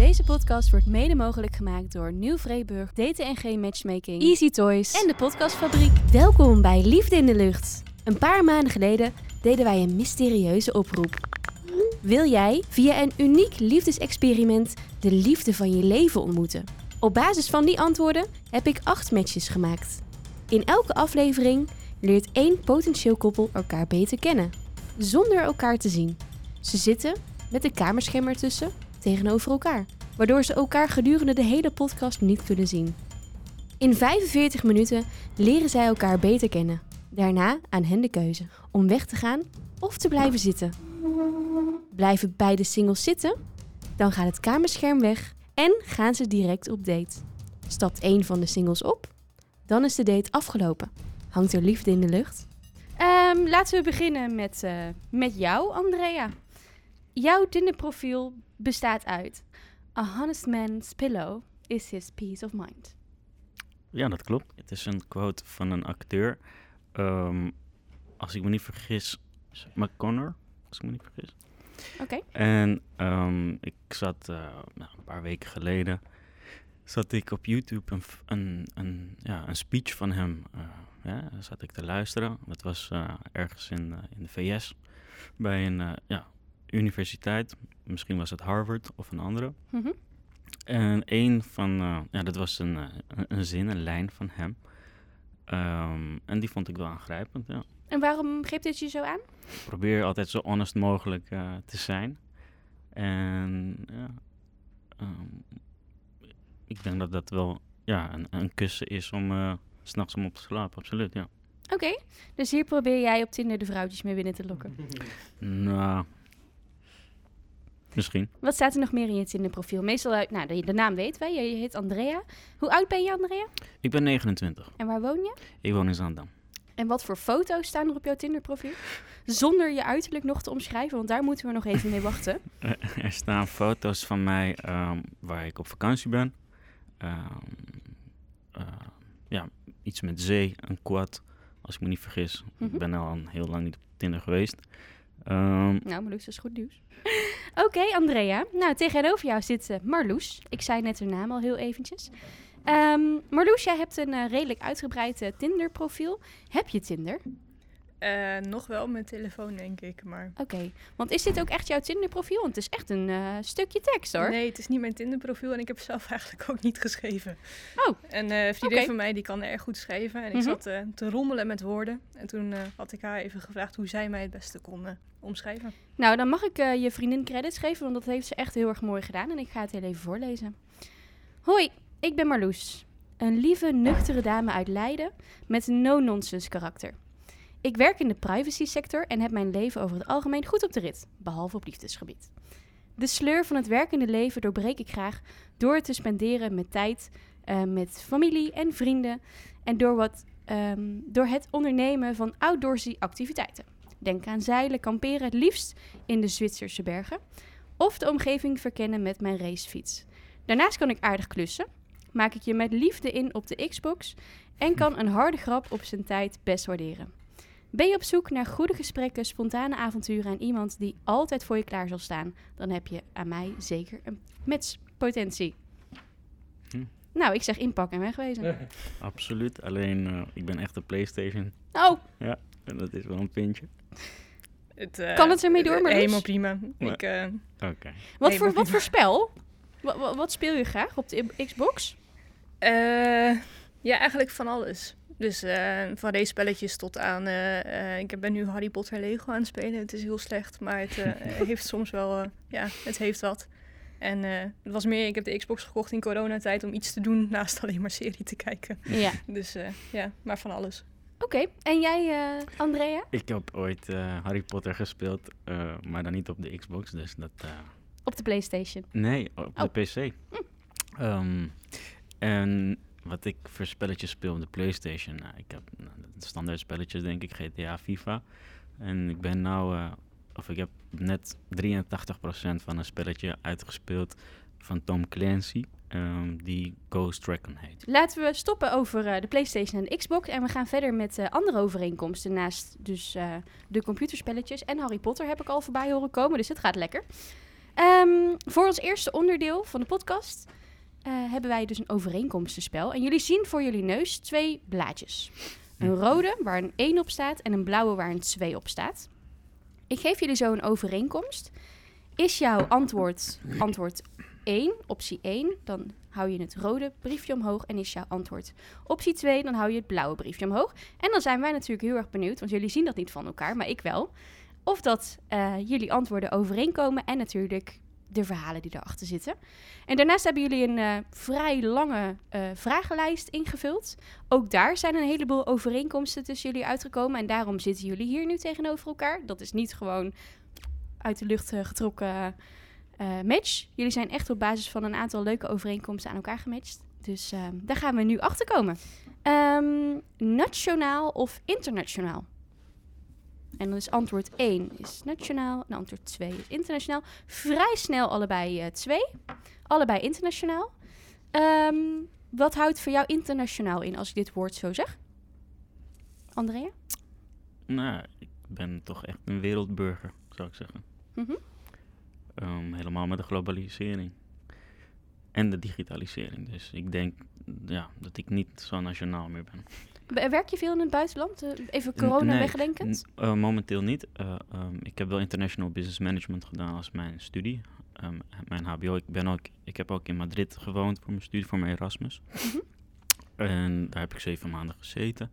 Deze podcast wordt mede mogelijk gemaakt door Nieuw Vreeburg, DTNG Matchmaking, Easy Toys en de Podcastfabriek. Welkom bij Liefde in de Lucht. Een paar maanden geleden deden wij een mysterieuze oproep. Wil jij via een uniek liefdesexperiment de liefde van je leven ontmoeten? Op basis van die antwoorden heb ik acht matches gemaakt. In elke aflevering leert één potentieel koppel elkaar beter kennen, zonder elkaar te zien. Ze zitten met een kamerscherm ertussen tegenover elkaar, waardoor ze elkaar gedurende de hele podcast niet kunnen zien. In 45 minuten leren zij elkaar beter kennen. Daarna aan hen de keuze om weg te gaan of te blijven zitten. Blijven beide singles zitten? Dan gaat het kamerscherm weg en gaan ze direct op date. Stapt één van de singles op? Dan is de date afgelopen. Hangt er liefde in de lucht? Ehm, laten we beginnen met, eh, met jou, Andrea. Jouw Tinder-profiel bestaat uit... A honest man's pillow is his peace of mind. Ja, dat klopt. Het is een quote van een acteur. Ehm, als ik me niet vergis, McConnor, als ik me niet vergis. Oké. En ehm, ik zat eh, nou, een paar weken geleden zat ik op YouTube een, een, een, ja, een speech van hem eh, ja, zat ik te luisteren. Dat was eh, ergens in, eh, in de VS bij een eh, ja, universiteit. Misschien was het Harvard of een andere. Mhm. En een van, eh, ja, dat was een, eh, een, een zin, een lijn van hem. Ehm, en die vond ik wel aangrijpend, ja. En waarom geeft dit je zo aan? Ik probeer altijd zo honest mogelijk eh, te zijn. En ja, ehm, ik denk dat dat wel ja, een, een kussen is om s s'nachts om op te slapen, absoluut, ja. Oké, dus hier probeer jij op Tinder de vrouwtjes mee binnen te lokken. Nou, misschien. Wat staat er nog meer in je Tinder-profiel? Meestal, uit, nou, de, de naam weten wij. Je, je heet Andrea. Hoe oud ben je, Andrea? Ik ben 29. En waar woon je? Ik woon in Zaandam. En wat voor foto's staan er op jouw Tinder-profiel? Zonder je uiterlijk nog te omschrijven, want daar moeten we nog even mee wachten. er staan foto's van mij ehm, waar ik op vakantie ben. Ehm, eh, ja, iets met zee, een quad, als ik me niet vergis. Mhm. Ik ben al heel lang niet op Tinder geweest. Ehm, Nou, Marloes, dat is goed nieuws. Oké, Andrea. Nou, tegenover jou zit eh, Marloes. Ik zei net haar naam al heel eventjes. Ehm, Marloes, jij hebt een eh, redelijk uitgebreid eh, Tinder-profiel. Heb je Tinder? Eh, nog wel mijn telefoon, denk ik. Maar Oké, want is dit ook echt jouw Tinder-profiel? Want het is echt een eh, stukje tekst, hoor. nee, het is niet mijn Tinder-profiel en ik heb zelf eigenlijk ook niet geschreven. Oh. En eh, een vriendin van mij die kan erg goed schrijven. En ik Mhm. zat te rommelen met woorden. En toen had ik haar even gevraagd hoe zij mij het beste kon omschrijven. Nou, dan mag ik je vriendin credits geven, want dat heeft ze echt heel erg mooi gedaan. En ik ga het heel even voorlezen. Hoi, ik ben Marloes. Een lieve, nuchtere dame uit Leiden met een no-nonsense karakter. Ik werk in de privacy sector en heb mijn leven over het algemeen goed op de rit, behalve op liefdesgebied. De sleur van het werkende leven doorbreek ik graag door te spenderen met tijd eh, met familie en vrienden en door, wat, ehm, door het ondernemen van outdoorsy activiteiten. Denk aan zeilen, kamperen, het liefst in de Zwitserse bergen. Of de omgeving verkennen met mijn racefiets. Daarnaast kan ik aardig klussen. Maak ik je met liefde in op de Xbox. En kan een harde grap op zijn tijd best waarderen. Ben je op zoek naar goede gesprekken, spontane avonturen en iemand die altijd voor je klaar zal staan, dan heb je aan mij zeker een matchpotentie. Hm. Nou, ik zeg inpakken en wegwezen. absoluut, alleen eh, ik ben echt een Playstation. Oh, En dat is wel een pintje. Het, eh, Kan het ermee door, Marloes? Helemaal prima. Ja. Ik, eh, Oké. wat, voor, maar wat voor spel? Wat, speel je graag op de Xbox? eh, ja, eigenlijk van alles. Dus eh, van race-spelletjes tot aan... eh, eh, ik ben nu Harry Potter Lego aan het spelen. Het is heel slecht, maar het eh, heeft soms wel... eh, ja, het heeft wat. En eh, het was meer... Ik heb de Xbox gekocht in coronatijd om iets te doen naast alleen maar serie te kijken. Ja. Dus eh, ja, maar van alles. Oké, en jij, eh, Andrea? Ik heb ooit eh, Harry Potter gespeeld, eh, maar dan niet op de Xbox, dus dat... eh, Op de PlayStation. Nee, op Oh. de PC. Ehm, en wat ik voor spelletjes speel op de PlayStation. Nou, ik heb nou, standaard spelletjes, denk ik, GTA, FIFA. En ik ben nou, eh, of ik heb net 83% van een spelletje uitgespeeld van Tom Clancy, ehm, die Ghost Recon heet. Laten we stoppen over eh, de PlayStation en Xbox. En we gaan verder met eh, andere overeenkomsten. Naast dus de computerspelletjes. En Harry Potter heb ik al voorbij horen komen. Dus het gaat lekker. Ehm, voor ons eerste onderdeel van de podcast eh, hebben wij dus een overeenkomstenspel. En jullie zien voor jullie neus twee blaadjes. Een rode waar een 1 op staat en een blauwe waar een 2 op staat. Ik geef jullie zo een overeenkomst. Is jouw antwoord antwoord 1, optie 1, dan hou je het rode briefje omhoog. En is jouw antwoord optie 2, dan hou je het blauwe briefje omhoog. En dan zijn wij natuurlijk heel erg benieuwd, want jullie zien dat niet van elkaar, maar ik wel. Of dat eh, jullie antwoorden overeenkomen en natuurlijk de verhalen die erachter zitten. En daarnaast hebben jullie een eh, vrij lange eh, vragenlijst ingevuld. Ook daar zijn een heleboel overeenkomsten tussen jullie uitgekomen. En daarom zitten jullie hier nu tegenover elkaar. Dat is niet gewoon uit de lucht eh, getrokken match. Jullie zijn echt op basis van een aantal leuke overeenkomsten aan elkaar gematcht. Dus ehm, daar gaan we nu achter komen. Ehm, nationaal of internationaal? En dan is antwoord 1 is nationaal en antwoord 2 is internationaal. Vrij snel allebei eh, 2. allebei internationaal. Ehm, wat houdt voor jou internationaal in als ik dit woord zo zeg? Andrea? Nou, ik ben toch echt een wereldburger, zou ik zeggen. Mhm. Ehm, helemaal met de globalisering. En de digitalisering. Dus ik denk ja, dat ik niet zo nationaal meer ben. Werk je veel in het buitenland? Eh, Even corona Nee, wegdenkend? eh, momenteel niet. Eh, ehm, ik heb wel International Business Management gedaan als mijn studie. Ehm, mijn HBO. Ik, ben ook, ik heb ook in Madrid gewoond voor mijn studie, voor mijn Erasmus. Mhm. En daar heb ik zeven maanden gezeten.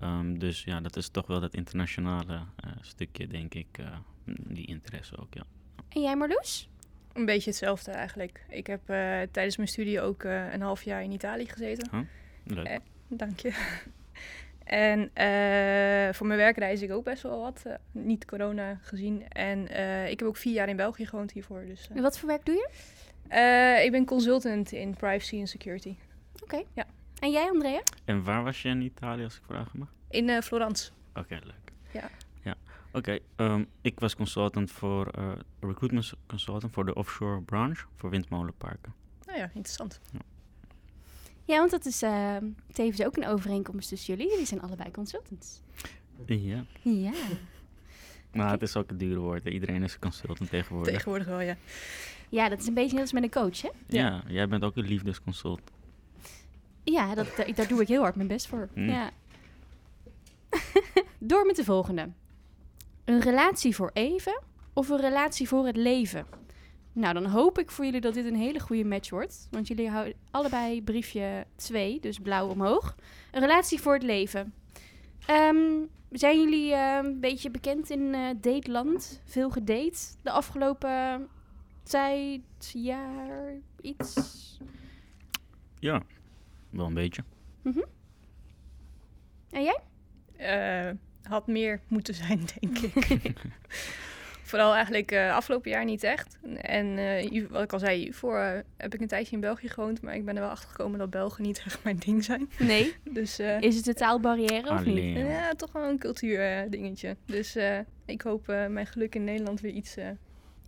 Ehm, dus ja, dat is toch wel dat internationale eh, stukje, denk ik. eh, die interesse ook, ja. En jij Marloes? Een beetje hetzelfde eigenlijk. Ik heb eh, tijdens mijn studie ook eh, een half jaar in Italië gezeten. Leuk. Eh, Dank je. En eh, voor mijn werk reis ik ook best wel wat. eh, niet corona gezien. En eh, ik heb ook vier jaar in België gewoond hiervoor. Dus. En wat voor werk doe je? Eh, ik ben consultant in privacy en security. En jij Andrea? En waar was je in Italië, als ik vragen mag? In eh, Florence. Oké, leuk. Ja. ja. Oké, ehm, ik was consultant voor, eh, recruitment consultant voor de offshore branche voor windmolenparken. Nou ja, interessant. Ja, want dat is eh, tevens ook een overeenkomst tussen jullie. Jullie zijn allebei consultants. Ja. Ja. Maar het is ook een dure woord. Iedereen is een consultant tegenwoordig. Tegenwoordig wel, ja. Ja, dat is een beetje net als met een coach, hè? ja. jij bent ook een liefdesconsultant. Ja, dat, daar, daar doe ik heel hard mijn best voor. Mm. Ja. Door met de volgende. Een relatie voor even of een relatie voor het leven? Nou, dan hoop ik voor jullie dat dit een hele goede match wordt. Want jullie houden allebei briefje 2, dus blauw omhoog. Een relatie voor het leven. Ehm, zijn jullie eh, een beetje bekend in eh dateland? Veel gedate de afgelopen tijd, jaar, iets? Ja, wel een beetje. En jij? Eh, had meer moeten zijn, denk ik. Vooral eigenlijk eh, afgelopen jaar niet echt. En eh, wat ik al zei, hiervoor eh, heb ik een tijdje in België gewoond. Maar ik ben er wel achter gekomen dat Belgen niet echt mijn ding zijn. Nee. Dus eh, Is het een taalbarrière of niet? Ja, toch wel een cultuurdingetje. dus eh, ik hoop eh, mijn geluk in Nederland weer iets... eh,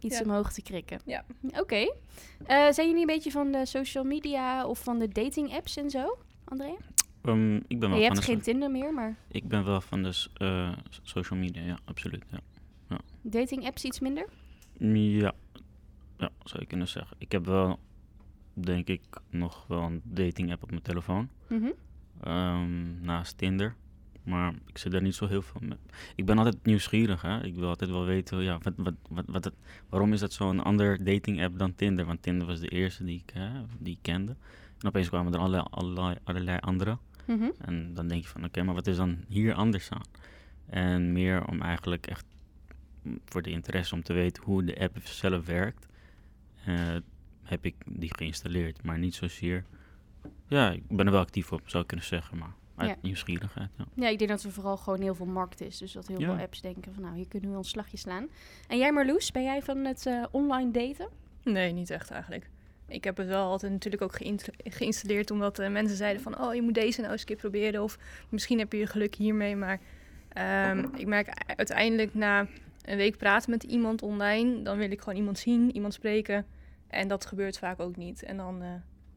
Iets Ja. omhoog te krikken. Ja. Oké. Eh, zijn jullie een beetje van de social media of van de dating apps en zo, Andrea? Ehm, ik, ben wel je van hebt de geen Tinder meer, maar ik ben wel van de eh, social media, ja, absoluut. Ja. Dating apps iets minder? Ja. ja, zou je kunnen zeggen. Ik heb wel, denk ik, nog wel een dating app op mijn telefoon. Mhm. Ehm, naast Tinder. Maar ik zit er niet zo heel veel mee. Ik ben altijd nieuwsgierig. Hè? Ik wil altijd wel weten, ja, wat, wat, wat, wat het, waarom is dat zo'n ander dating app dan Tinder? Want Tinder was de eerste die ik, hè, die ik kende. En opeens kwamen er allerlei, allerlei, allerlei andere. Mhm. En dan denk je van, oké, maar wat is dan hier anders aan? En meer om eigenlijk echt voor de interesse om te weten hoe de app zelf werkt, eh, heb ik die geïnstalleerd. Maar niet zozeer, ja, ik ben er wel actief op, zou ik kunnen zeggen, maar uit Ja. nieuwsgierigheid. Ja. Ja, ik denk dat er vooral gewoon heel veel markt is. Dus dat heel Ja. veel apps denken van nou, hier kunnen we ons slagje slaan. En jij Marloes, ben jij van het eh, online daten? Nee, niet echt eigenlijk. Ik heb het wel altijd natuurlijk ook geïnst- geïnstalleerd omdat eh, mensen zeiden van... oh, je moet deze nou eens een keer proberen of misschien heb je je geluk hiermee. Maar ehm, ik merk uiteindelijk na een week praten met iemand online... dan wil ik gewoon iemand zien, iemand spreken. En dat gebeurt vaak ook niet. En dan, eh,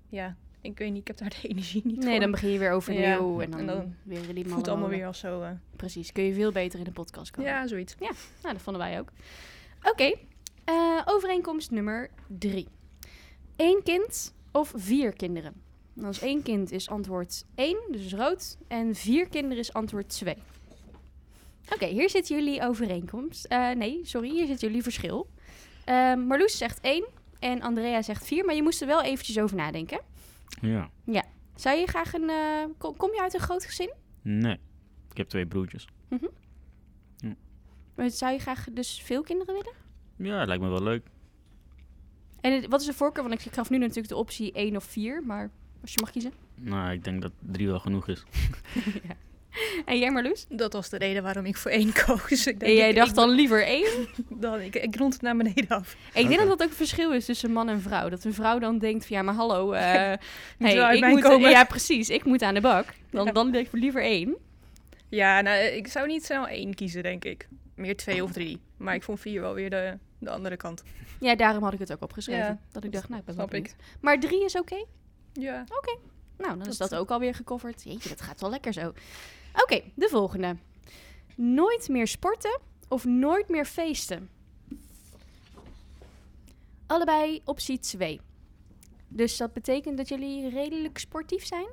ja, ik weet niet, ik heb daar de energie niet Nee, voor. dan begin je weer overnieuw Ja, en dan, en dan weer jullie Het voelt allemaal weer als zo... eh, Precies, kun je veel beter in de podcast komen. ja, zoiets. Nou, dat vonden wij ook. Oké, Eh, overeenkomst nummer drie. Eén kind of vier kinderen? En als één kind is antwoord 1, dus is rood. En vier kinderen is antwoord 2. Oké, hier zit jullie overeenkomst. Eh, nee, sorry, hier zit jullie verschil. Eh, Marloes zegt 1 en Andrea zegt 4, maar je moest er wel eventjes over nadenken. Ja. Zou je graag een... eh, kom, kom je uit een groot gezin? Nee. Ik heb twee broertjes. Maar Zou je graag dus veel kinderen willen? Ja, lijkt me wel leuk. En het- wat is de voorkeur? Want ik, ik gaf nu natuurlijk de optie 1 of 4, maar als je mag kiezen. Nou, ik denk dat drie wel genoeg is. En jij Marloes? Dat was de reden waarom ik voor één koos. Ik denk, En jij ik- dacht ik- dan liever 1? Dan, ik, ik rond het naar beneden af. Ik denk Oké. dat dat ook een verschil is tussen man en vrouw. Dat een vrouw dan denkt van ja, maar hallo, Moet hey, ik moet, komen. ja precies, ik moet aan de bak. Dan, Ja. dan denk ik liever één. Ja, nou, ik zou niet snel één kiezen, denk ik. Meer twee of drie. Maar ik vond vier wel weer de, de andere kant. Ja, daarom had ik het ook opgeschreven. Ja, dat ik dacht, nou, ik ben wel snap ik. Maar drie is oké? Ja. Nou, dan is Dat- dat ook alweer gecoverd. Jeetje, dat gaat wel lekker zo. Oké, de volgende. Nooit meer sporten of nooit meer feesten? Allebei optie 2. Dus dat betekent dat jullie redelijk sportief zijn?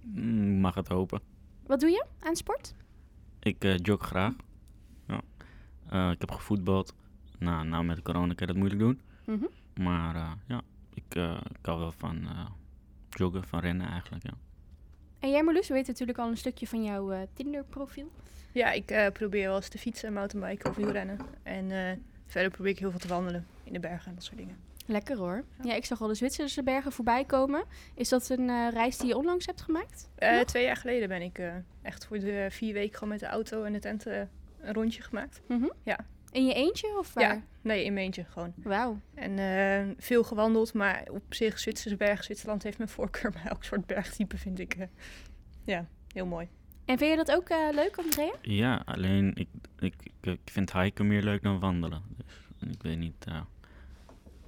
Mm, mag het hopen. Wat doe je aan sport? Ik eh jog graag. Ja. Eh, ik heb gevoetbald. Nou, nou, met corona kan je dat moeilijk doen. Mhm. Maar eh, ja, ik, hou wel van joggen, van rennen eigenlijk, ja. En jij Marloes, we weten natuurlijk al een stukje van jouw eh, Tinder-profiel. Ja, ik eh, probeer wel eens te fietsen, mountainbiken of wielrennen. En eh, verder probeer ik heel veel te wandelen in de bergen en dat soort dingen. Lekker hoor. Ja, Ja. ik zag al de Zwitserse bergen voorbij komen. Is dat een reis die je onlangs hebt gemaakt? Twee jaar geleden ben ik echt voor de vier weken gewoon met de auto en de tent een rondje gemaakt. Mhm. Ja. In je eentje of waar? Ja, nee, in mijn eentje gewoon. Wauw. En eh, veel gewandeld, maar op zich Zwitserse bergen, Zwitserland heeft mijn voorkeur. Maar elk soort bergtype vind ik eh, ja, heel mooi. En vind je dat ook eh, leuk, Andrea? Ja, alleen ik, ik, ik, ik vind hiken meer leuk dan wandelen. Dus ik weet niet eh,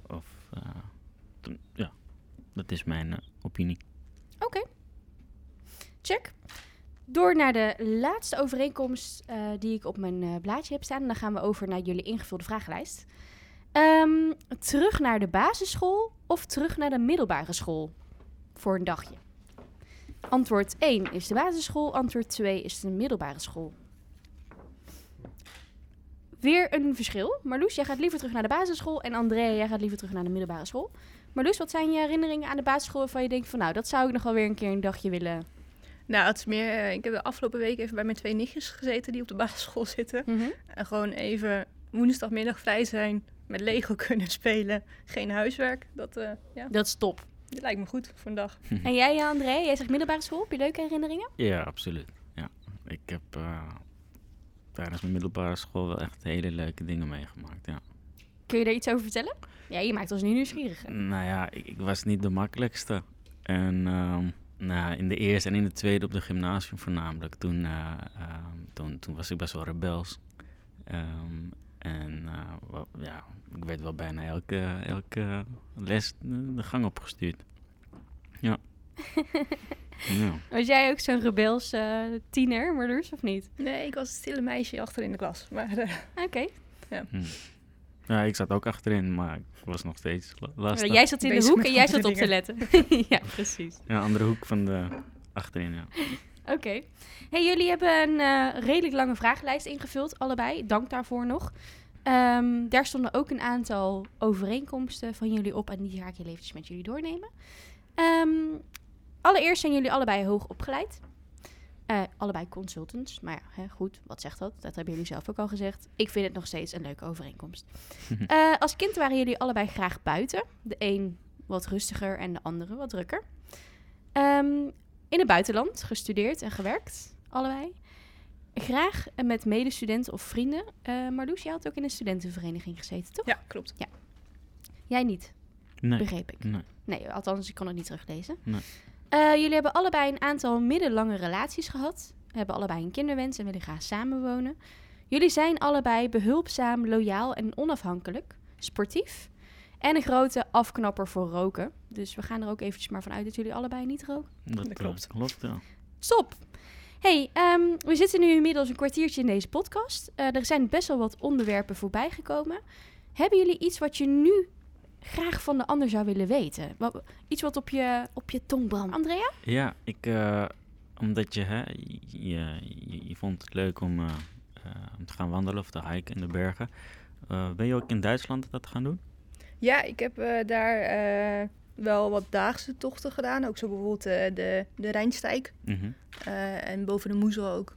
of... eh, ja, dat is mijn opinie. Oké. Check. Door naar de laatste overeenkomst eh, die ik op mijn eh, blaadje heb staan. En dan gaan we over naar jullie ingevulde vragenlijst. Ehm, terug naar de basisschool of terug naar de middelbare school voor een dagje? Antwoord 1 is de basisschool, antwoord 2 is de middelbare school. Weer een verschil. Marloes, jij gaat liever terug naar de basisschool en Andrea, jij gaat liever terug naar de middelbare school. Marloes, wat zijn je herinneringen aan de basisschool waarvan je denkt van nou, dat zou ik nog wel weer een keer een dagje willen... Nou, het is meer, eh, ik heb de afgelopen week even bij mijn twee nichtjes gezeten die op de basisschool zitten. En gewoon even woensdagmiddag vrij zijn, met Lego kunnen spelen, geen huiswerk. Dat, eh, ja, Dat is top. dat lijkt me goed voor een dag. En jij, André, jij zegt middelbare school. Heb je leuke herinneringen? Ja, absoluut. Ja. Ik heb eh, tijdens mijn middelbare school wel echt hele leuke dingen meegemaakt, ja. Kun je daar iets over vertellen? Ja, je maakt ons nu nieuwsgierig. Nou ja, ik, ik was niet de makkelijkste. En ehm, nou, in de eerste en in de tweede op de gymnasium voornamelijk. Toen, eh, ehm, toen, toen was ik best wel rebels. Ehm, en eh, wel- ja, ik werd wel bijna elke, elke les de, gang opgestuurd. Ja. ja. Was jij ook zo'n rebels eh, tiener, Marloes, of niet? Nee, ik was het stille meisje achter in de klas. Maar eh, Oké. Hm. Ja, ik zat ook achterin, maar ik was nog steeds la- lastig. Jij zat in de Bezig hoek en jij zat op te letten. ja, precies. Ja, andere hoek van de achterin, ja. Oké. Hey, jullie hebben een eh, redelijk lange vragenlijst ingevuld, allebei. Dank daarvoor nog. Ehm, daar stonden ook een aantal overeenkomsten van jullie op en die ga ik heel eventjes met jullie doornemen. Ehm, allereerst zijn jullie allebei hoog opgeleid. Eh, allebei consultants, maar ja, hè, goed, wat zegt dat? Dat hebben jullie zelf ook al gezegd. Ik vind het nog steeds een leuke overeenkomst. Eh, als kind waren jullie allebei graag buiten. De een wat rustiger en de andere wat drukker. Ehm, in het buitenland gestudeerd en gewerkt, allebei. Graag met medestudenten of vrienden. Eh Marloes, jij had ook in een studentenvereniging gezeten, toch? ja, klopt. Jij niet, Nee, begreep ik. nee. Nee, althans, ik kon het niet teruglezen. Nee. Eh, jullie hebben allebei een aantal middellange relaties gehad. Hebben allebei een kinderwens en willen graag samenwonen. Jullie zijn allebei behulpzaam, loyaal en onafhankelijk. Sportief. En een grote afknapper voor roken. Dus we gaan er ook eventjes maar vanuit dat jullie allebei niet roken. Dat, Dat eh, klopt. klopt, ja. Stop! Hey, ehm, we zitten nu inmiddels een kwartiertje in deze podcast. Eh, er zijn best wel wat onderwerpen voorbij gekomen. Hebben jullie iets wat je nu graag van de ander zou willen weten? Wat, iets wat op je, op je tong brandt. Andrea? Ja, ik, eh, omdat je, hè, je, je, je vond het leuk om, eh, eh, om te gaan wandelen of te hiken in de bergen. Eh, ben je ook in Duitsland dat gaan doen? Ja, ik heb eh, daar eh, wel wat daagse tochten gedaan. Ook zo bijvoorbeeld de, de Rijnstijk. Mhm. eh, en boven de Moezel ook.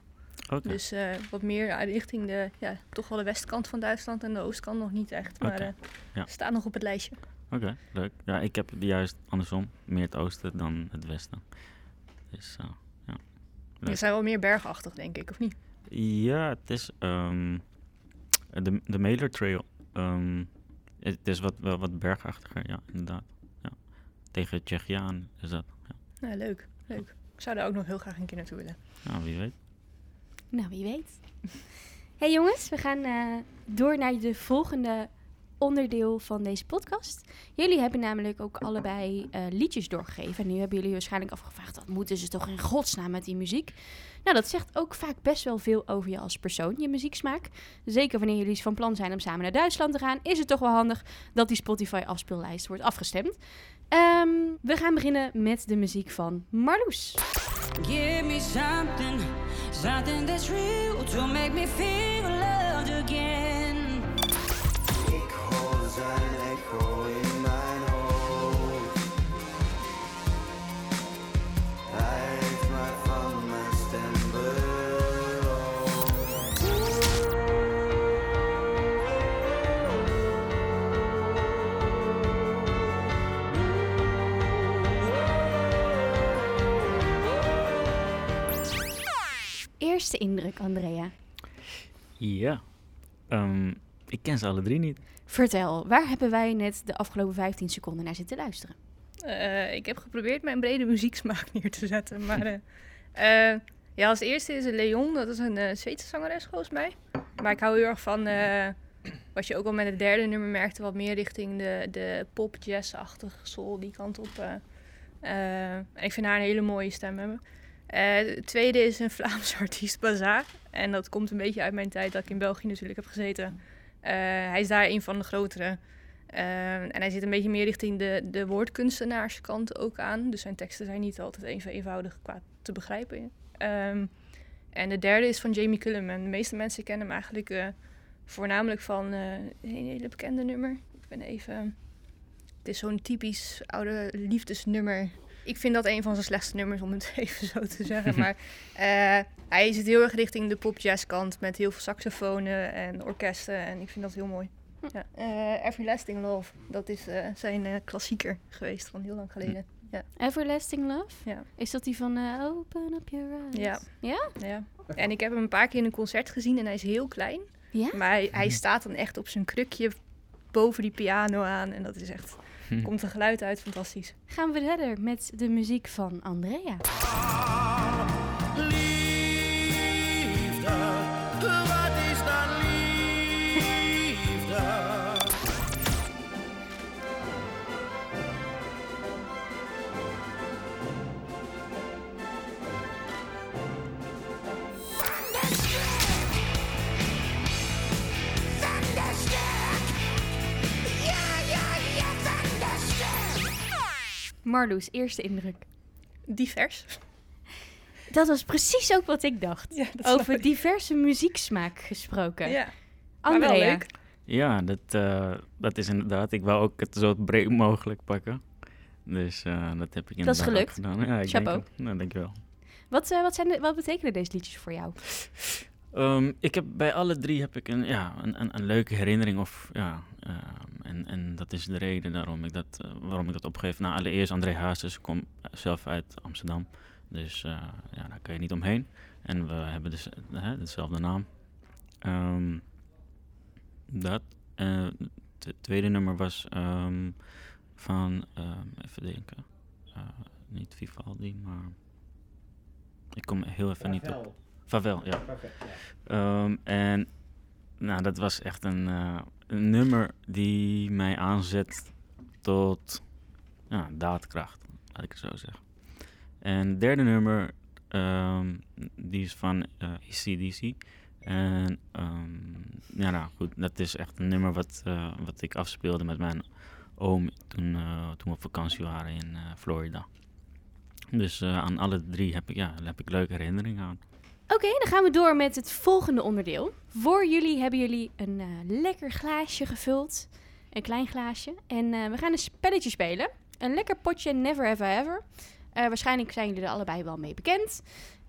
Dus eh, wat meer richting de, ja, toch wel de westkant van Duitsland en de oostkant nog niet echt. Maar Oké, eh, ja. staat nog op het lijstje. oké, leuk. Ja, ik heb het juist andersom. Meer het oosten dan het westen. Dus eh, ja. Leuk. Die zijn wel meer bergachtig, denk ik, of niet? Ja, het is ehm, de, de Mailer Trail. Ehm, het is wat, wel wat bergachtiger, ja, inderdaad. Ja. Tegen Tsjechië aan is dat. Ja. Ja, leuk, leuk. Ik zou daar ook nog heel graag een keer naartoe willen. Nou, wie weet. Nou, wie weet. hey jongens, we gaan eh, door naar de volgende onderdeel van deze podcast. Jullie hebben namelijk ook allebei eh, liedjes doorgegeven. En nu hebben jullie waarschijnlijk afgevraagd, wat moeten ze toch in godsnaam met die muziek? Nou, dat zegt ook vaak best wel veel over je als persoon, je muzieksmaak. Zeker wanneer jullie van plan zijn om samen naar Duitsland te gaan, is het toch wel handig dat die Spotify afspeellijst wordt afgestemd. Ehm, we gaan beginnen met de muziek van Marloes. Give me something, something that's real to make me feel loved again. Eerste indruk, Andrea. Ja. Ehm, ik ken ze alle drie niet. Vertel, waar hebben wij net de afgelopen 15 seconden naar zitten luisteren? Eh, ik heb geprobeerd mijn brede muzieksmaak neer te zetten. Maar eh, eh, ja, als eerste is het Leon. Dat is een uh, Zweedse zangeres volgens mij. Maar ik hou heel erg van, eh, wat je ook al met het derde nummer merkte, wat meer richting de, de pop, jazz-achtige soul, die kant op. eh. Eh, en ik vind haar een hele mooie stem hebben. Eh, het tweede is een Vlaamse artiest, Bazaar. En dat komt een beetje uit mijn tijd dat ik in België natuurlijk heb gezeten. Eh, hij is daar een van de grotere. Eh, en hij zit een beetje meer richting de, de woordkunstenaarskant ook aan. Dus zijn teksten zijn niet altijd even eenvoudig qua te begrijpen. Ehm, en de derde is van Jamie Cullum. En de meeste mensen kennen hem eigenlijk voornamelijk van een hele bekende nummer. Ik ben even... Het is zo'n typisch oude liefdesnummer. Ik vind dat een van zijn slechtste nummers, om het even zo te zeggen. Maar eh, hij zit heel erg richting de pop-jazz kant met heel veel saxofonen en orkesten. En ik vind dat heel mooi. Ja. Eh, Everlasting Love, dat is eh, zijn eh, klassieker geweest van heel lang geleden. Everlasting Love? Ja. Is dat die van Open Up Your Eyes? Ja. Ja? Ja. En ik heb hem een paar keer in een concert gezien en hij is heel klein. Ja? Maar hij, hij staat dan echt op zijn krukje boven die piano aan. En dat is echt, Hm. komt een geluid uit, fantastisch. Gaan we verder met de muziek van Andrea. Liefde, Marloes, eerste indruk. Divers. Dat was precies ook wat ik dacht. Ja, dat Over diverse muzieksmaak gesproken. Ja, maar wel Andrea, leuk. Ja, dat, eh, dat is inderdaad. Ik wou ook het zo breed mogelijk pakken. Dus eh, dat heb ik inderdaad ook gelukt. gedaan. Ja, ik Chapeau. denk. Nou, dankjewel. wat, eh, wat, zijn de, wat betekenen deze liedjes voor jou? Ehm, ik heb bij alle drie heb ik een, ja, een, een, leuke herinnering. Of, ja, ehm, en, en dat is de reden daarom ik dat, eh, waarom ik dat opgeef. Nou, allereerst André Hazes. Ik kom zelf uit Amsterdam. Dus eh, ja, daar kan je niet omheen. En we hebben dus eh, dezelfde naam. Ehm, dat. Eh, het tweede nummer was ehm, van, even denken. Eh, niet Vivaldi, maar... Ik kom heel even niet op. Favel, ja. Ehm, en nou, dat was echt een, eh, een nummer die mij aanzet tot ja, daadkracht, laat ik het zo zeggen. En het derde nummer, ehm, die is van eh ACDC. En ehm, ja, nou goed, dat is echt een nummer wat, eh, wat ik afspeelde met mijn oom toen, eh, toen we op vakantie waren in eh, Florida. Dus eh, aan alle drie heb ik, ja, heb ik leuke herinneringen aan. Oké, dan gaan we door met het volgende onderdeel. Voor jullie hebben jullie een eh, lekker glaasje gevuld. Een klein glaasje. En eh, we gaan een spelletje spelen. Een lekker potje Never I Ever. Eh, waarschijnlijk zijn jullie er allebei wel mee bekend.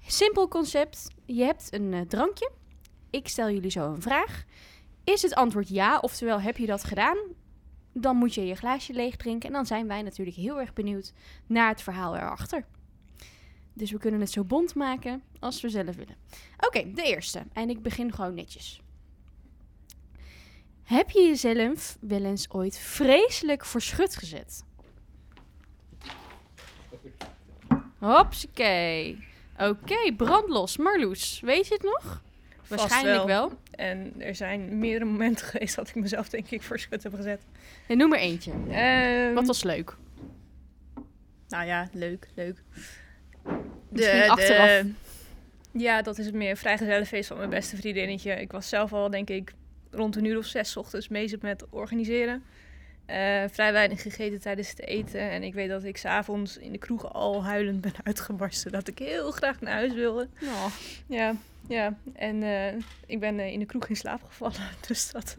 Simpel concept. Je hebt een drankje. Ik stel jullie zo een vraag. Is het antwoord ja, oftewel heb je dat gedaan? Dan moet je je glaasje leeg drinken. En dan zijn wij natuurlijk heel erg benieuwd naar het verhaal erachter. Dus we kunnen het zo bond maken als we zelf willen. Oké, de eerste. En ik begin gewoon netjes. Heb je jezelf wel eens ooit vreselijk voor schut gezet? Hopsakee. Oké, brandlos. Marloes, weet je het nog? Vast Waarschijnlijk wel. En er zijn meerdere momenten geweest dat ik mezelf denk ik voor schut heb gezet. En noem er eentje. Ehm, Wat was leuk? Nou ja, leuk, leuk. Misschien achteraf. ja, dat is het meer vrijgezellenfeest van mijn beste vriendinnetje. Ik was zelf al, denk ik, rond een uur of zes 's ochtends bezig met organiseren. Eh, vrij weinig gegeten tijdens het eten. En ik weet dat ik s'avonds in de kroeg al huilend ben uitgebarsten. Dat ik heel graag naar huis wilde. Oh, Ja, ja. En eh, ik ben eh, in de kroeg in slaap gevallen. Dus dat...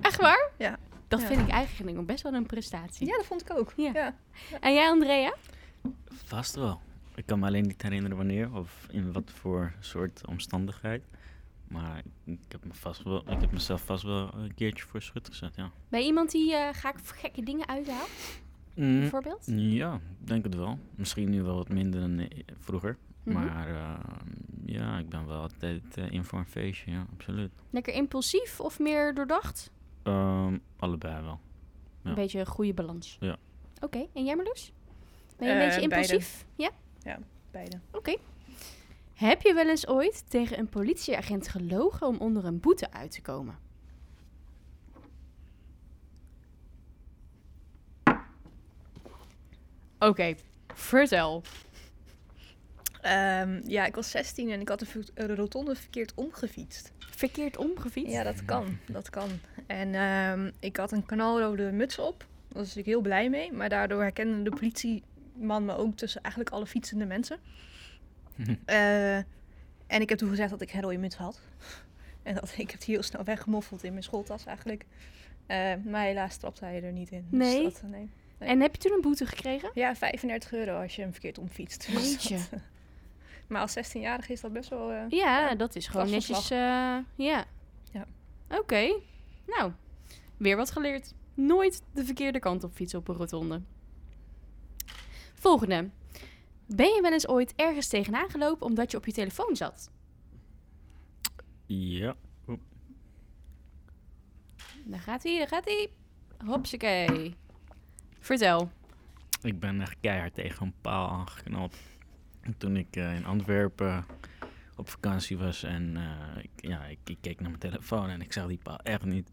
echt waar? Ja. Dat Ja. vind ik eigenlijk best wel een prestatie. ja, dat vond ik ook. Ja. ja. En jij, Andrea? Vast wel. Ik kan me alleen niet herinneren wanneer of in wat voor soort omstandigheid. Maar ik heb, me vast wel, ik heb mezelf vast wel een keertje voor schut gezet, ja. Bij iemand die eh ga ik gekke dingen uithaalt, Mm, bijvoorbeeld? Ja, ik denk het wel. Misschien nu wel wat minder dan eh, vroeger. Mhm. Maar eh, ja, ik ben wel altijd eh, in voor een feestje, ja, absoluut. Lekker impulsief of meer doordacht? Ehm, allebei wel. Ja. Een beetje een goede balans. Ja. Oké, en jij Marloes? Ben je een beetje beide. impulsief? Ja? Beide. Oké. Heb je wel eens ooit tegen een politieagent gelogen om onder een boete uit te komen? Oké, vertel. Ehm, ja, ik was 16 en ik had de rotonde verkeerd omgefietst. Verkeerd omgefietst? Ja, dat kan. Dat kan. En ehm, ik had een kanaalrode muts op. Daar was ik heel blij mee. Maar daardoor herkende de politieman me ook tussen eigenlijk alle fietsende mensen. Eh, en ik heb toen gezegd dat ik geen rode muts had. En dat ik heb die heel snel weggemoffeld in mijn schooltas eigenlijk. Eh, maar helaas trapte hij er niet in. Dus Nee? dat, nee. En heb je toen een boete gekregen? Ja, 35 euro als je hem verkeerd omfietst. Dus Jeetje. dat, eh, maar als 16-jarige is dat best wel... eh, Ja, dat is gewoon netjes. eh, ja. Ja. Oké. Nou, weer wat geleerd. Nooit de verkeerde kant op fietsen op een rotonde. Volgende. Ben je wel eens ooit ergens tegenaan gelopen omdat je op je telefoon zat? Ja. Daar gaat hij, daar gaat hij. Hopsakee. Vertel. Ik ben echt keihard tegen een paal aangeknald. Toen ik eh, in Antwerpen op vakantie was en eh, ik, ja, ik, ik keek naar mijn telefoon en ik zag die paal echt niet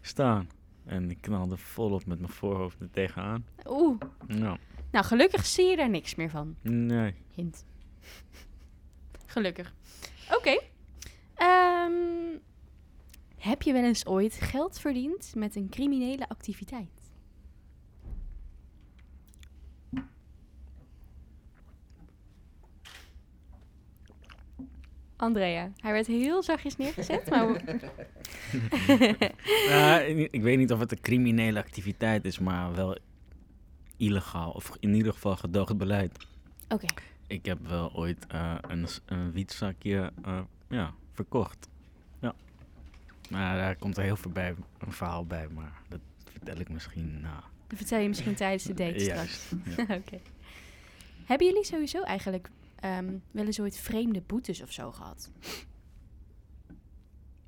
staan. En ik knalde volop met mijn voorhoofd er tegenaan. Oeh. Nou, Nou, gelukkig zie je daar niks meer van. nee. Hint. Gelukkig. Oké. Ehm, heb je wel eens ooit geld verdiend met een criminele activiteit? Andrea, hij werd heel zachtjes neergezet, maar ik weet niet of het een criminele activiteit is, maar wel illegaal. Of in ieder geval gedoogd beleid. oké. Ik heb wel ooit eh, een, een wietzakje eh, ja, verkocht. Ja. Maar daar komt er heel veel bij, een verhaal bij, maar dat vertel ik misschien na. Dat vertel je misschien tijdens de date straks. Ja. Oké. Hebben jullie sowieso eigenlijk ehm, wel eens ooit vreemde boetes of zo gehad?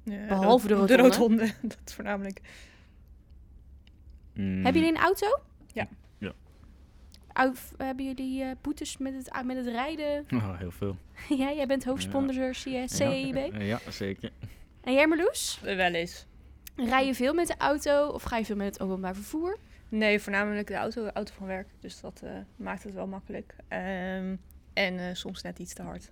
eh, Behalve de De rotonde. rotonde, dat voornamelijk. Mm, Hebben jullie een auto? Ja. Ja. Hebben jullie eh, boetes met het, met het rijden? Oh, heel veel. ja, jij bent hoofdsponsor C- CEIB. Ja, ja, zeker. En jij Marloes? Eh, Wel eens. Rij je veel met de auto of ga je veel met het openbaar vervoer? Nee, voornamelijk de auto, de auto van werk. Dus dat eh, maakt het wel makkelijk. Ehm, en eh, soms net iets te hard.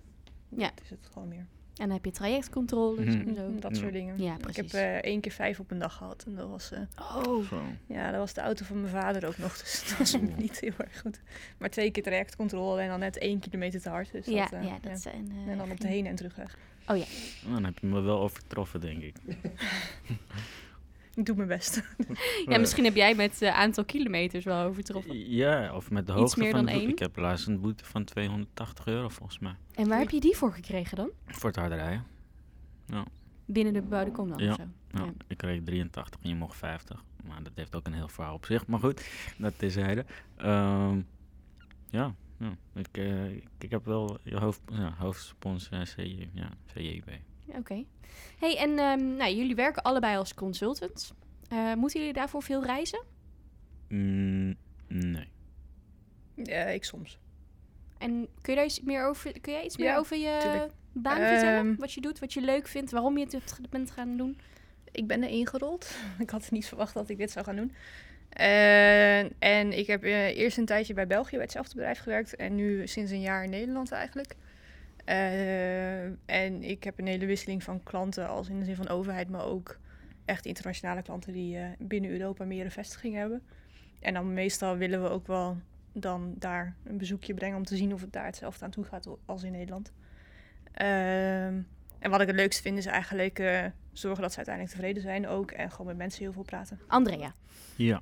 Ja. Dat is het gewoon meer. En dan heb je trajectcontroles Mhm. en zo. Dat soort dingen. Ja, ik heb eh, één keer vijf op een dag gehad. En dat was, eh, Oh, Zo. ja, dat was de auto van mijn vader ook nog. Dus dat was niet heel erg goed. Maar twee keer trajectcontrole en dan net één kilometer te hard. Dus ja, dat, eh, ja, dat zijn... eh, En dan op de heen en terugweg. Nou, Dan heb je me wel overtroffen, denk ik. Ik doe mijn best. Ja, misschien heb jij met het aantal kilometers wel overtroffen. Ja, of met de hoogte meer van dan de boete. één? Ik heb laatst een boete van 280 euro volgens mij. En waar heb je die voor gekregen dan? Voor het harde rijden. Binnen de bebouwde kom dan Ja, of zo? Nou, Ja. ik kreeg 83 en je mocht 50. Maar dat heeft ook een heel verhaal op zich. Maar goed, dat terzijde. Ehm ja, ja. Ik, eh, ik, ik heb wel je hoofd, ja, hoofdsponsor eh, CJ, ja, CJB. Oké. Hey, en ehm, nou, jullie werken allebei als consultants. Eh, moeten jullie daarvoor veel reizen? Mm, nee. Ja, ik soms. En kun je daar iets meer over, kun jij iets meer Ja, over je tuurlijk. baan vertellen? Ehm, Wat je doet, wat je leuk vindt, waarom je het bent gaan doen? Ik ben erin gerold. ik had niet verwacht dat ik dit zou gaan doen. En- en ik heb eh, eerst een tijdje bij België bij hetzelfde bedrijf gewerkt. En nu sinds een jaar in Nederland eigenlijk. Eh, en ik heb een hele wisseling van klanten, als in de zin van overheid, maar ook echt internationale klanten die eh, binnen Europa meer een vestiging hebben. En dan meestal willen we ook wel dan daar een bezoekje brengen om te zien of het daar hetzelfde aan toe gaat als in Nederland. Ehm, en wat ik het leukst vind is eigenlijk eh, zorgen dat ze uiteindelijk tevreden zijn ook. En gewoon met mensen heel veel praten. Andrea, Ja.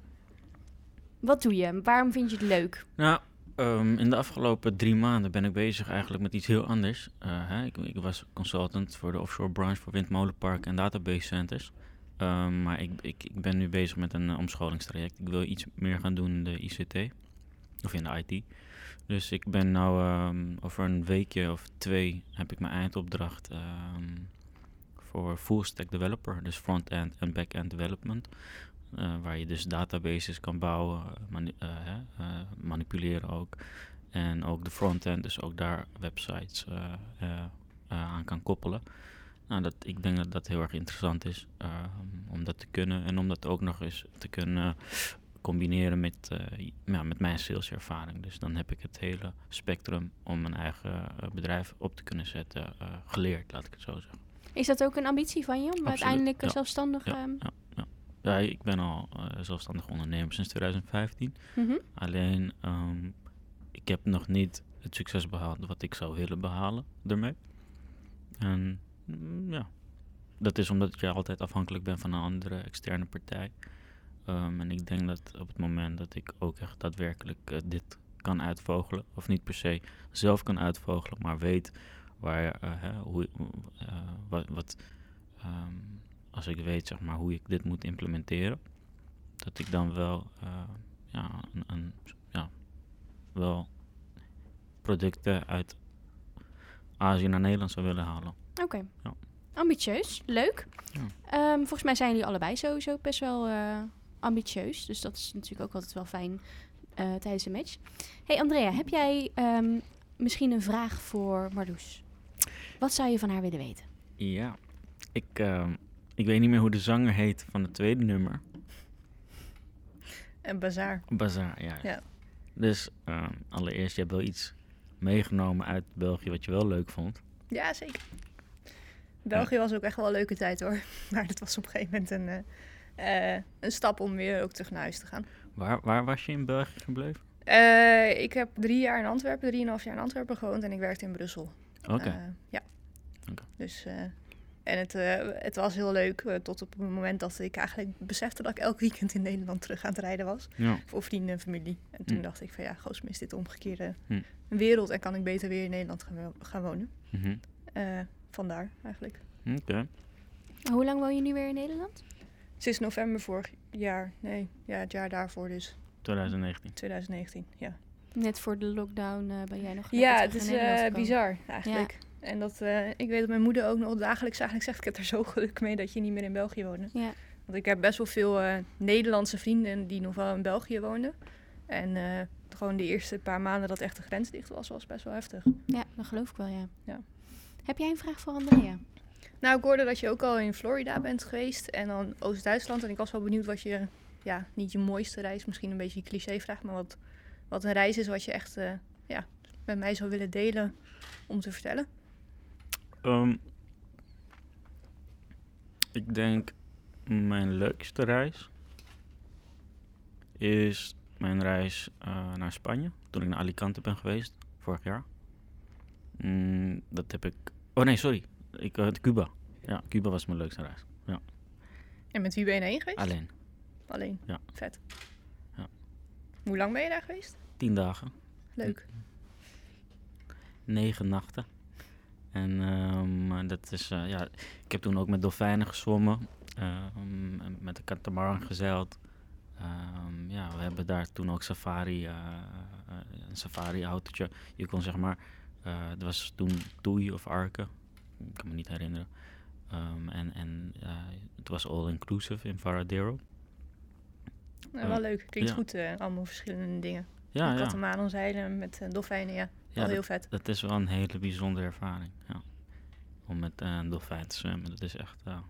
wat doe je? Waarom vind je het leuk? Nou, ehm, in de afgelopen drie maanden ben ik bezig eigenlijk met iets heel anders. Eh, hè, ik, ik was consultant voor de offshore branche voor windmolenparken en database centers. Ehm, maar ik, ik, ik ben nu bezig met een eh, omscholingstraject. Ik wil iets meer gaan doen in de ICT. Of in de IT. Dus ik ben nou ehm, over een weekje of twee heb ik mijn eindopdracht voor full stack developer. Dus front-end en back-end development. Eh, waar je dus databases kan bouwen, eh, mani- eh, hè, manipuleren ook. En ook de frontend, dus ook daar websites aan kan koppelen. Nou, dat, ik denk dat dat heel erg interessant is om dat te kunnen. En om dat ook nog eens te kunnen combineren met, ja, met mijn saleservaring. Dus dan heb ik het hele spectrum om mijn eigen bedrijf op te kunnen zetten geleerd, laat ik het zo zeggen. Is dat ook een ambitie van je om uiteindelijk ja, zelfstandig... Ja, ehm, ja, ja. ik ben al eh, zelfstandig ondernemer sinds 2015. mhm. Alleen, ehm, ik heb nog niet het succes behaald wat ik zou willen behalen ermee. En mm, ja, dat is omdat je altijd afhankelijk bent van een andere externe partij. Ehm, en ik denk dat op het moment dat ik ook echt daadwerkelijk eh, dit kan uitvogelen, of niet per se zelf kan uitvogelen, maar weet waar, eh, hè, hoe, wat, wat als ik weet zeg maar hoe ik dit moet implementeren, dat ik dan wel eh, ja, een, een, ja, wel producten uit Azië naar Nederland zou willen halen. Oké. Ja. Ambitieus, leuk. Ja. Ehm, volgens mij zijn jullie allebei sowieso best wel eh, ambitieus. Dus dat is natuurlijk ook altijd wel fijn eh, tijdens een match. Hey Andrea, heb jij ehm, misschien een vraag voor Marloes? Wat zou je van haar willen weten? Ja, ik, ehm, ik weet niet meer hoe de zanger heet van het tweede nummer. En bazaar. Bazaar, ja. Ja. Dus ehm, allereerst, je hebt wel iets meegenomen uit België wat je wel leuk vond. Ja, zeker. België was ook echt wel een leuke tijd hoor. Maar dat was op een gegeven moment een, eh, eh, een stap om weer ook terug naar huis te gaan. Waar, waar was je in België gebleven? Eh, ik heb drie jaar in Antwerpen, drieënhalf jaar in Antwerpen gewoond en ik werkte in Brussel. Oké. Ja. Dus, en het, eh, het was heel leuk eh, tot op het moment dat ik eigenlijk besefte dat ik elk weekend in Nederland terug aan het rijden was. ja. Voor vrienden en familie. En toen Hm. dacht ik van ja, goos, is dit omgekeerde Hm. wereld en kan ik beter weer in Nederland gaan, wo- gaan wonen. Mhm. Eh, vandaar eigenlijk. Oké. Hoe lang woon je nu weer in Nederland? Sinds november vorig jaar, nee, ja, het jaar daarvoor dus, 2019. 2019, ja. Net voor de lockdown eh, ben jij nog Ja, het is eh, bizar eigenlijk. En dat, eh, ik weet dat mijn moeder ook nog dagelijks eigenlijk zegt, ik heb er zo geluk mee dat je niet meer in België woonde. Ja. Want ik heb best wel veel eh, Nederlandse vrienden die nog wel in België woonden. En eh, gewoon de eerste paar maanden dat echt de grens dicht was, was best wel heftig. ja, dat geloof ik wel, ja. Ja. Heb jij een vraag voor Andrea? Nou, ik hoorde dat je ook al in Florida bent geweest en dan Oost-Duitsland. En ik was wel benieuwd wat je, ja, niet je mooiste reis, misschien een beetje een cliché-vraag, maar wat, wat een reis is wat je echt ja, met mij zou willen delen om te vertellen. Ehm, Ik denk mijn leukste reis is mijn reis eh, naar Spanje. Toen ik naar Alicante ben geweest, vorig jaar. Mm, dat heb ik... Oh nee, sorry. Ik, eh, Cuba. Ja, Cuba was mijn leukste reis. En met wie ben je heen geweest? Alleen. Alleen? Ja. Vet. Ja. Hoe lang ben je daar geweest? Tien dagen. Leuk. negen nachten. En ehm, dat is, eh, ja, ik heb toen ook met dolfijnen gezwommen, ehm, en met de katamaran gezeild. Ehm, ja, we hebben daar toen ook safari, eh, een safari autootje. Je kon zeg maar, het was toen Toei of Arke, ik kan me niet herinneren. En en het was all inclusive in Varadero. Nou, wel leuk. Klinkt Ja. goed. allemaal verschillende dingen. Ja. Katamaran zeilen met dolfijnen, ja. Ja, wel heel dat- vet. Dat is wel een hele bijzondere ervaring. Ja. Om met eh, een dolfijn te zwemmen. Dat is echt. ja,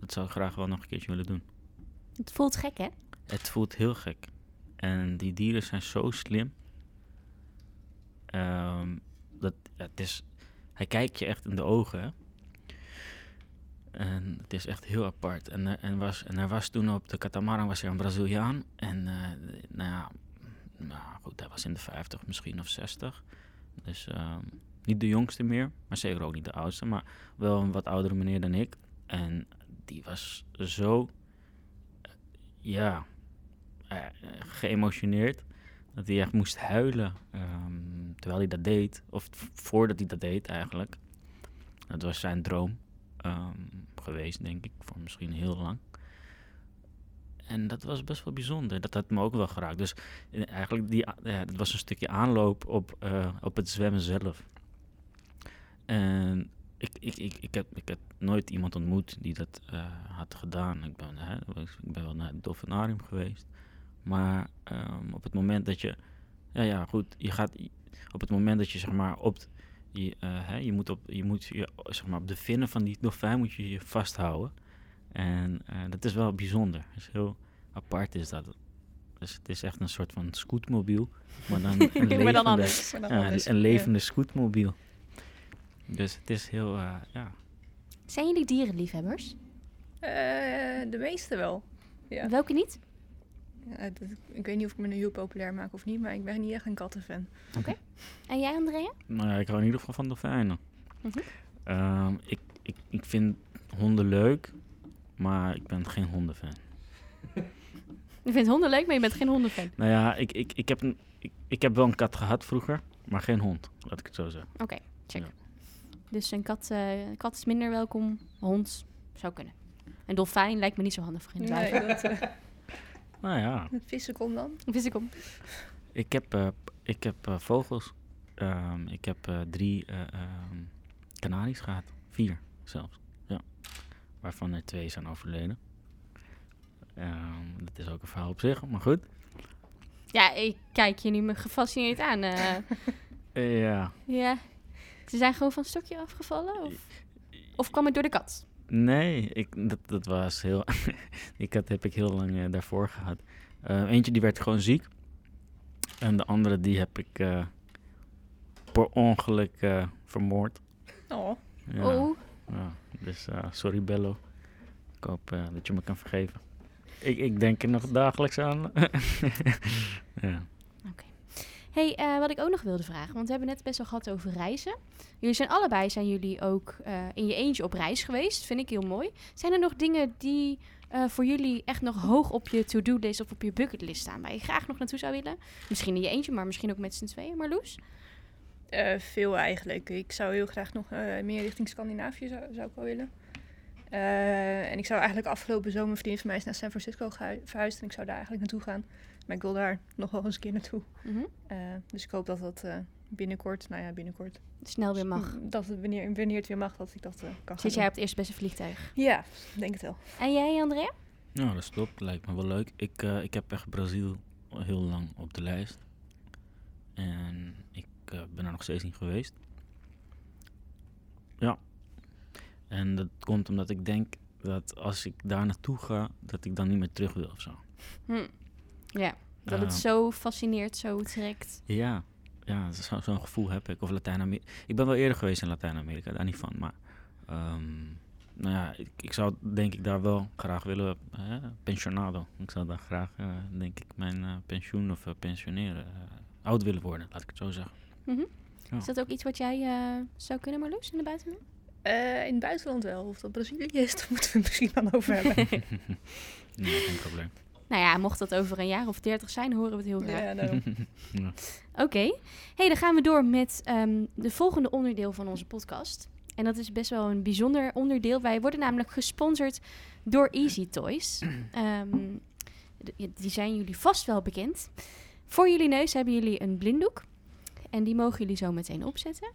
dat zou ik graag wel nog een keertje willen doen. Het voelt gek, hè? Het voelt heel gek. En die dieren zijn zo slim. Ehm, dat, het is, hij kijkt je echt in de ogen. Hè? En het is echt heel apart. En, er- en, was, en er was toen op de katamaran was er een Braziliaan. En eh, nou ja, nou goed, hij was in de 50 misschien of 60. Dus ehm, niet de jongste meer, maar zeker ook niet de oudste. Maar wel een wat oudere meneer dan ik. En die was zo, eh, ja, eh, geëmotioneerd. Dat hij echt moest huilen ehm, terwijl hij dat deed. Of voordat hij dat deed eigenlijk. Dat was zijn droom ehm, geweest, denk ik, voor misschien heel lang. En dat was best wel bijzonder. Dat had me ook wel geraakt. Dus eh, eigenlijk, die, ja, dat was een stukje aanloop op, eh, op het zwemmen zelf. En ik, ik, ik, ik, heb, ik heb nooit iemand ontmoet die dat eh, had gedaan. Ik ben, hè, ik ben wel naar het dolfinarium geweest. Maar ehm, op het moment dat je... Ja, ja, goed. Je gaat... Op het moment dat je, zeg maar, op... Je, eh, hè, je moet, op, je, moet je, zeg maar, op de vinnen van die dolfijn moet je je vasthouden. En eh, dat is wel bijzonder. Dat is heel apart is dat. Dus het is echt een soort van scootmobiel. Maar dan een levende, Maar dan anders. Maar dan ja, anders. een levende scootmobiel. Dus het is heel, eh, ja. Zijn jullie dierenliefhebbers? Eh, de meeste wel. Ja. Welke niet? Ja, dat- ik weet niet of ik me nu heel populair maak of niet, maar ik ben niet echt een kattenfan. En jij, Andrea? Nou ja, ik hou in ieder geval van dolfijnen. Mhm. Ehm, ik, ik, ik vind honden leuk, maar ik ben geen hondenfan. Je vindt honden leuk, maar je bent geen hondenfan. Nou ja, ik, ik, ik, heb een, ik, ik heb wel een kat gehad vroeger, maar geen hond, laat ik het zo zeggen. Oké, check. Ja. Dus een kat, eh, kat is minder welkom, hond zou kunnen. Een dolfijn lijkt me niet zo handig voor in het Nee, dat, eh, Nou ja, met vissen kom dan. Een vissenkom. ik heb, eh, ik heb eh, vogels. Ehm, ik heb eh, drie eh, ehm, kanaries gehad. Vier zelfs. Waarvan er twee zijn overleden. Ehm, dat is ook een verhaal op zich, maar goed. Ja, ik kijk je nu me gefascineerd aan. eh. Ja, ja. Ze zijn gewoon van stokje afgevallen? Of, of kwam het door de kat? Nee, ik, dat, dat was heel. die kat heb ik heel lang eh, daarvoor gehad. Eh, eentje die werd gewoon ziek. En de andere die heb ik eh, per ongeluk vermoord. Oh, Ja, Oh. Dus eh, sorry Bello. Ik hoop eh, dat je me kan vergeven. Ik, ik denk er nog dagelijks aan. ja. hey, eh, wat ik ook nog wilde vragen, want we hebben net best wel gehad over reizen. Jullie zijn allebei, zijn jullie ook in je eentje op reis geweest. Vind ik heel mooi. Zijn er nog dingen die voor jullie echt nog hoog op je to-do-list of op je bucketlist staan, waar je graag nog naartoe zou willen? Misschien in je eentje, maar misschien ook met z'n tweeën. Marloes? Eh, veel eigenlijk. Ik zou heel graag nog eh, meer richting Scandinavië zou, zou ik wel willen. Eh, en ik zou eigenlijk afgelopen zomer, een vriendin van mij is naar San Francisco verhuisd en ik zou daar eigenlijk naartoe gaan. Maar ik wil daar nog wel eens een keer naartoe. Mhm. Eh, dus ik hoop dat dat eh, binnenkort, nou ja, binnenkort. Snel weer mag. Dat het wanneer, wanneer het weer mag, dat ik dat eh, kan gaan Zit jij doen. op het eerste beste vliegtuig? Ja, denk het wel. En jij, Andrea? Nou, dat klopt. Lijkt me wel leuk. Ik, eh, ik heb echt Brazil heel lang op de lijst. En ik eh, ben er nog steeds niet geweest. Ja. En dat komt omdat ik denk dat als ik daar naartoe ga, dat ik dan niet meer terug wil of zo. Hm. Ja, dat het Ja. zo fascineert, zo trekt. Ja, ja zo- zo'n gevoel heb ik. Of Latijns-Amerika. Ik ben wel eerder geweest in Latijns-Amerika, daar niet van. Maar ehm, nou ja, ik, ik zou denk ik daar wel graag willen, eh, pensionado. Ik zou daar graag, eh, denk ik, mijn eh, pensioen of eh, pensioneren, eh, oud willen worden, laat ik het zo zeggen. Mhm. Ja. Is dat ook iets wat jij eh, zou kunnen, Marloes, in de buitenland? Eh, in het buitenland wel. Of dat Brazilië is, daar moeten we het misschien dan over hebben. nee, geen probleem. Nou ja, mocht dat over een jaar of dertig zijn, horen we het heel graag. ja. Oké. hey, dan gaan we door met ehm de volgende onderdeel van onze podcast. En dat is best wel een bijzonder onderdeel. Wij worden namelijk gesponsord door Easy Toys. Ehm, die zijn jullie vast wel bekend. Voor jullie neus hebben jullie een blinddoek. En die mogen jullie zo meteen opzetten.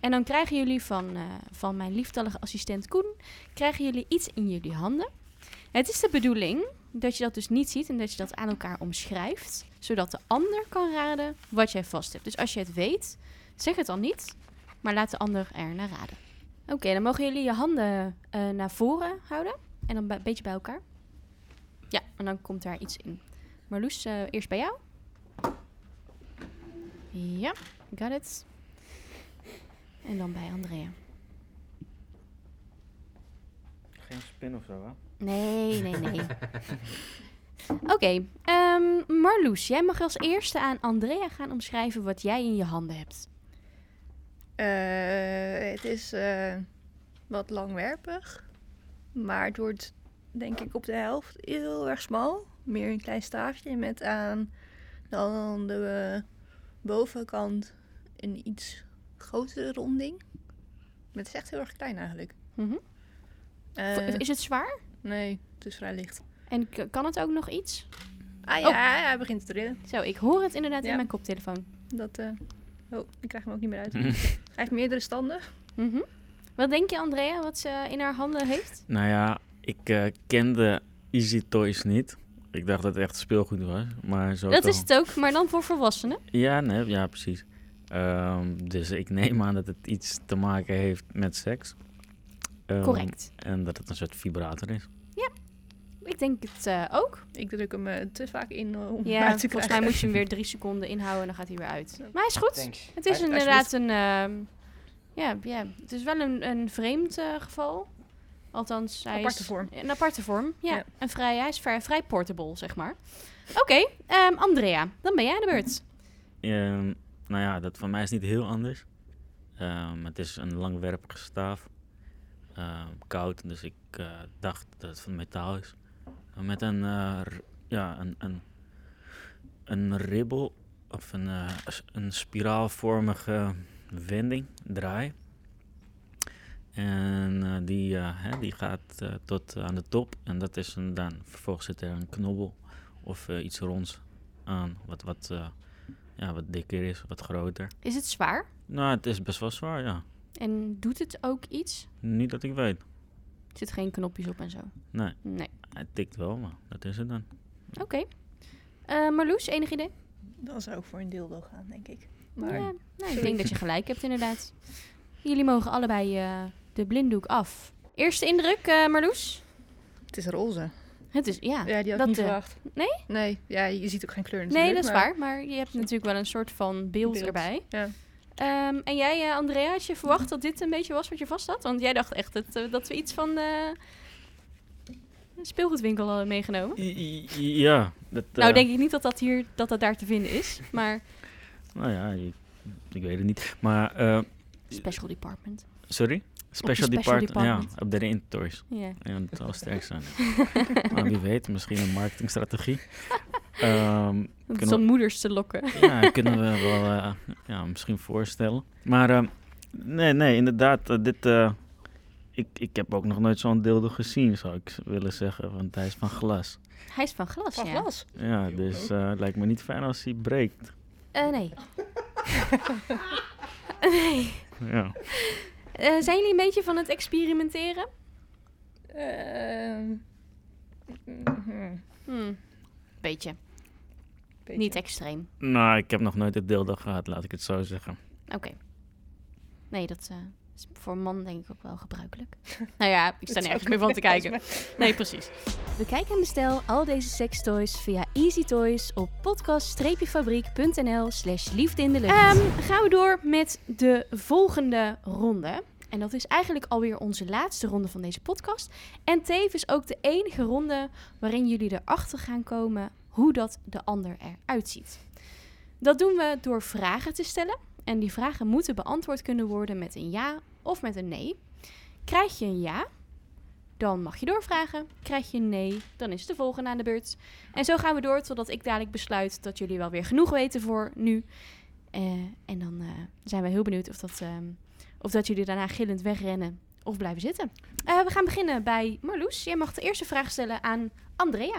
En dan krijgen jullie van, eh, van mijn lieftallige assistent Koen... krijgen jullie iets in jullie handen. Het is de bedoeling dat je dat dus niet ziet... en dat je dat aan elkaar omschrijft... zodat de ander kan raden wat jij vast hebt. Dus als je het weet, zeg het dan niet... maar laat de ander er naar raden. Oké, dan mogen jullie je handen eh, naar voren houden... en dan een beetje bij elkaar. Ja, en dan komt daar iets in. Marloes, eh, eerst bij jou. Ja, got it. En dan bij Andrea. Geen spin of zo, hè? Nee, nee, nee. Oké, ehm, Marloes, jij mag als eerste aan Andrea gaan omschrijven wat jij in je handen hebt. Eh, het is eh, wat langwerpig. Maar het wordt denk ik op de helft heel erg smal. Meer een klein staafje met aan dan de eh, bovenkant een iets grotere ronding. Maar het is echt heel erg klein eigenlijk. Mhm. Eh, Is het zwaar? nee, het is vrij licht. En kan het ook nog iets? Ah ja, Oh. hij begint te trillen. Zo, ik hoor het inderdaad in mijn koptelefoon. Dat, eh, Oh, ik krijg hem ook niet meer uit. Hij heeft meerdere standen. Mhm. Wat denk je, Andrea, wat ze in haar handen heeft? Nou ja, ik eh, kende Easy Toys niet. Ik dacht dat het echt speelgoed was, maar zo Dat toch- is het ook, maar dan voor volwassenen. Ja, nee, ja, precies. Ehm, dus ik neem aan dat het iets te maken heeft met seks. Ehm, Correct. En dat het een soort vibrator is. Ik denk het eh, ook. Ik druk hem eh, te vaak in eh, om hem Ja, uit te volgens mij moet je hem weer drie seconden inhouden en dan gaat hij weer uit. Maar hij is goed. Thanks. Het is inderdaad een... ehm, ja, ja, het is wel een, een vreemd eh, geval. Althans, hij Aparte is vorm. Een aparte vorm, ja. Ja. Een vrij, hij is vrij, vrij portable, zeg maar. Oké, ehm, Andrea, dan ben jij aan de beurt. Ehm, nou ja, dat van mij is niet heel anders. Ehm, het is een langwerpige staaf. Ehm, koud, dus ik eh, dacht dat het van metaal is. Met een, r- ja, een, een, een ribbel of een, eh, een spiraalvormige wending, draai. En die, die gaat tot aan de top. En dat is een, dan, vervolgens zit er een knobbel of iets ronds aan, wat, wat, ja, wat dikker is, wat groter. Is het zwaar? Nou, het is best wel zwaar, ja. En doet het ook iets? Niet dat ik weet. Er zitten geen knopjes op en zo. Nee, Nee. het tikt wel, maar dat is het dan. Oké. Eh, Marloes, enig idee? Dan zou ik voor een dildo gaan, denk ik. Maar Ja, nou, ik denk dat je gelijk hebt, inderdaad. Jullie mogen allebei eh, de blinddoek af. Eerste indruk, eh, Marloes? het is roze. Het is, ja. Ja, die had dat, ik niet eh, verwacht. nee? Nee, ja, je ziet ook geen kleur Nee, natuurlijk. dat is maar- waar. Maar je hebt natuurlijk wel een soort van beeld, Beeld. erbij. Ja. Ehm, en jij, eh, Andrea, had je verwacht dat dit een beetje was wat je vast had? Want jij dacht echt dat, eh, dat we iets van eh, een speelgoedwinkel hadden meegenomen. I- Ja, dat, nou, denk ik niet dat dat hier dat dat daar te vinden is. Maar Nou ja, ik, ik weet het niet. Maar, eh, special department. sorry? Special, special Department, department. ja, op de Ring Toys. Ja. Ja, dat zal sterk zijn. maar wie weet, misschien een marketingstrategie. Ehm, Om Kunnen zo'n moeders te lokken. ja, kunnen we wel eh, ja, misschien voorstellen. Maar ehm, nee, nee, inderdaad, eh, dit... eh, ik, ik heb ook nog nooit zo'n dildo gezien, zou ik willen zeggen, want hij is van glas. Hij is van glas, Van ja. glas. Ja, dus eh, het lijkt me niet fijn als hij breekt. Eh, nee. nee. Ja. Eh, zijn jullie een beetje van het experimenteren? Hmm. Beetje. beetje. Niet extreem. Nou, ik heb nog nooit het dildo gehad, laat ik het zo zeggen. Oké. Nee, dat eh, is voor man denk ik ook wel gebruikelijk. nou ja, ik sta nergens meer van te kijken. Nee, precies. Bekijk en bestel al deze sextoys via Easy Toys op podcast-fabriek.nl slash liefde in de lucht. Ehm, gaan we door met de volgende ronde. En dat is eigenlijk alweer onze laatste ronde van deze podcast. En tevens ook de enige ronde waarin jullie erachter gaan komen hoe dat de ander eruit ziet. Dat doen we door vragen te stellen. En die vragen moeten beantwoord kunnen worden met een ja of met een nee. Krijg je een ja, dan mag je doorvragen. Krijg je een nee, dan is de volgende aan de beurt. En zo gaan we door totdat ik dadelijk besluit dat jullie wel weer genoeg weten voor nu. Eh, en dan eh, zijn we heel benieuwd of dat, ehm, of dat jullie daarna gillend wegrennen of blijven zitten. Eh, we gaan beginnen bij Marloes. Jij mag de eerste vraag stellen aan Andrea.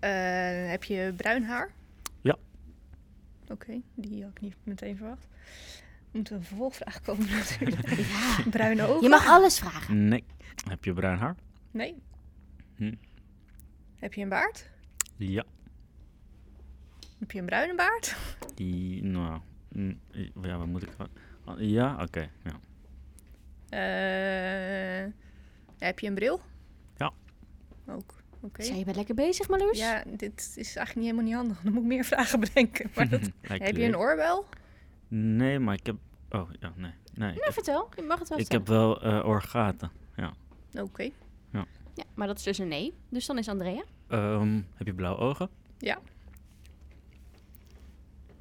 Eh, heb je bruin haar? Ja. Oké, die had ik niet meteen verwacht. Moet een vervolgvraag komen natuurlijk. Ja. Bruine ogen? Je mag alles vragen. Nee. Heb je bruin haar? Nee. Hm. Heb je een baard? Ja. Heb je een bruine baard? Die, nou, mm, ja, wat moet ik... ah, Ja, oké. ja. Eh, heb je een bril? Ja. Ook, oké. Zijn je bent lekker bezig, Marloes? Ja, dit is eigenlijk niet helemaal niet handig. Dan moet ik meer vragen bedenken. Maar dat... Heb je een oorbel? Nee, maar ik heb... Oh, ja, nee. nee Nou, vertel. Je mag het wel ik heb wel eh oorgaten. Oké. Ja, maar dat is dus een nee. Dus dan is Andrea. Ehm, heb je blauwe ogen? Ja.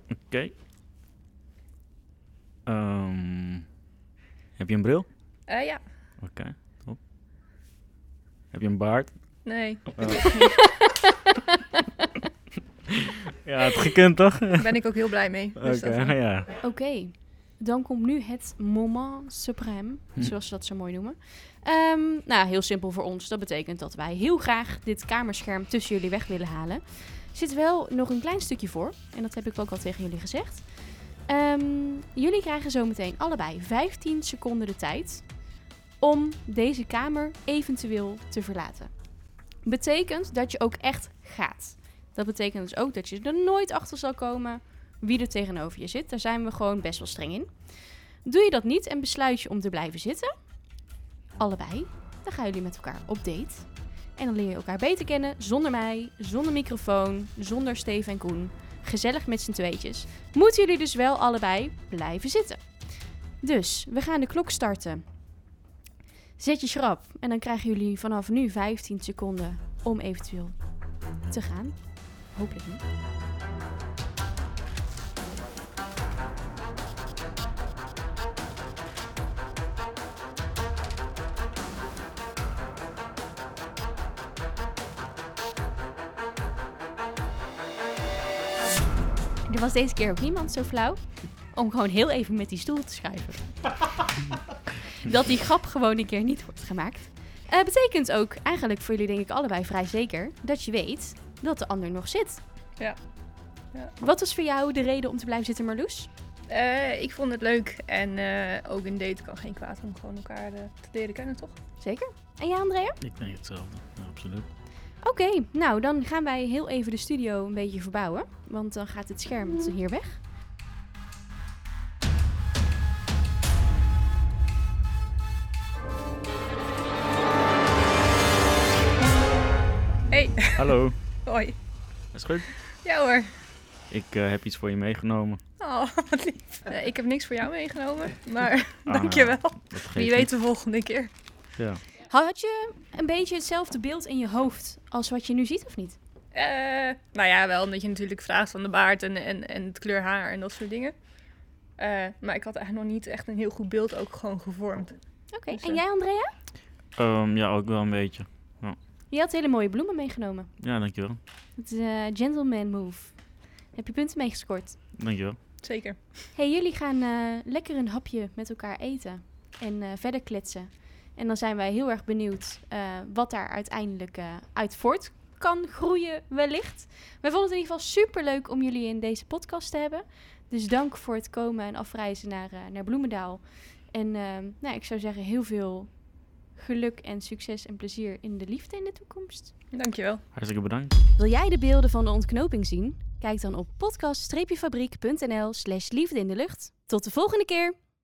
Oké. Ehm, heb je een bril? Eh, ja. Oké, top. Heb je een baard? Nee. Oh. ja, het gekund toch? Oké, Daar ben ik ook heel blij mee. Dus eh, ja. Oké, dan komt nu het moment suprême, Hm. zoals ze dat zo mooi noemen. Ehm, nou, heel simpel voor ons. Dat betekent dat wij heel graag dit kamerscherm tussen jullie weg willen halen. Er zit wel nog een klein stukje voor, en dat heb ik ook al tegen jullie gezegd. Ehm, jullie krijgen zometeen allebei 15 seconden de tijd om deze kamer eventueel te verlaten. Betekent dat je ook echt gaat. Dat betekent dus ook dat je er nooit achter zal komen wie er tegenover je zit. Daar zijn we gewoon best wel streng in. Doe je dat niet en besluit je om te blijven zitten, allebei, dan gaan jullie met elkaar op date. En dan leer je elkaar beter kennen, zonder mij, zonder microfoon, zonder Steven en Koen. Gezellig met z'n tweetjes. Moeten jullie dus wel allebei blijven zitten. Dus, we gaan de klok starten. Zet je schrap en dan krijgen jullie vanaf nu 15 seconden om eventueel te gaan. Hopelijk niet. Was deze keer ook niemand zo flauw om gewoon heel even met die stoel te schuiven. dat die grap gewoon een keer niet wordt gemaakt. Eh betekent ook eigenlijk voor jullie denk ik allebei vrij zeker dat je weet dat de ander nog zit. Ja. Ja. Wat was voor jou de reden om te blijven zitten, Marloes? Eh, ik vond het leuk. En eh, ook een date kan geen kwaad om gewoon elkaar te leren kennen, toch? Zeker. En jij, Andrea? Ik denk hetzelfde, ja, absoluut. Oké, nou dan gaan wij heel even de studio een beetje verbouwen. Want dan gaat het scherm hier weg. Hey, Hallo, hoi. is goed? Ja hoor. Ik eh, heb iets voor je meegenomen. Oh, wat lief. Nee, ik heb niks voor jou meegenomen, maar Ah, dankjewel. Wie weet de volgende keer. Ja. Had je een beetje hetzelfde beeld in je hoofd als wat je nu ziet, of niet? Eh, nou ja, wel omdat je natuurlijk vraagt van de baard en, en, en het kleur haar en dat soort dingen. Eh, maar ik had eigenlijk nog niet echt een heel goed beeld ook gewoon gevormd. Oké, Dus, en eh, jij, Andrea? Ehm, ja, ook wel een beetje. Je had hele mooie bloemen meegenomen. Ja, dankjewel. Het is een gentleman move. Heb je punten meegescoord? Dankjewel. Zeker. hey, jullie gaan eh, lekker een hapje met elkaar eten en eh, verder kletsen. En dan zijn wij heel erg benieuwd eh, wat daar uiteindelijk eh, uit voort kan groeien wellicht. Wij vonden het in ieder geval super leuk om jullie in deze podcast te hebben. Dus dank voor het komen en afreizen naar, eh, naar Bloemendaal. En nou, ik zou zeggen heel veel geluk en succes en plezier in de liefde in de toekomst. Dankjewel. Hartstikke bedankt. Wil jij de beelden van de ontknoping zien? Kijk dan op podcast-fabriek.nl slash liefde in de lucht. Tot de volgende keer!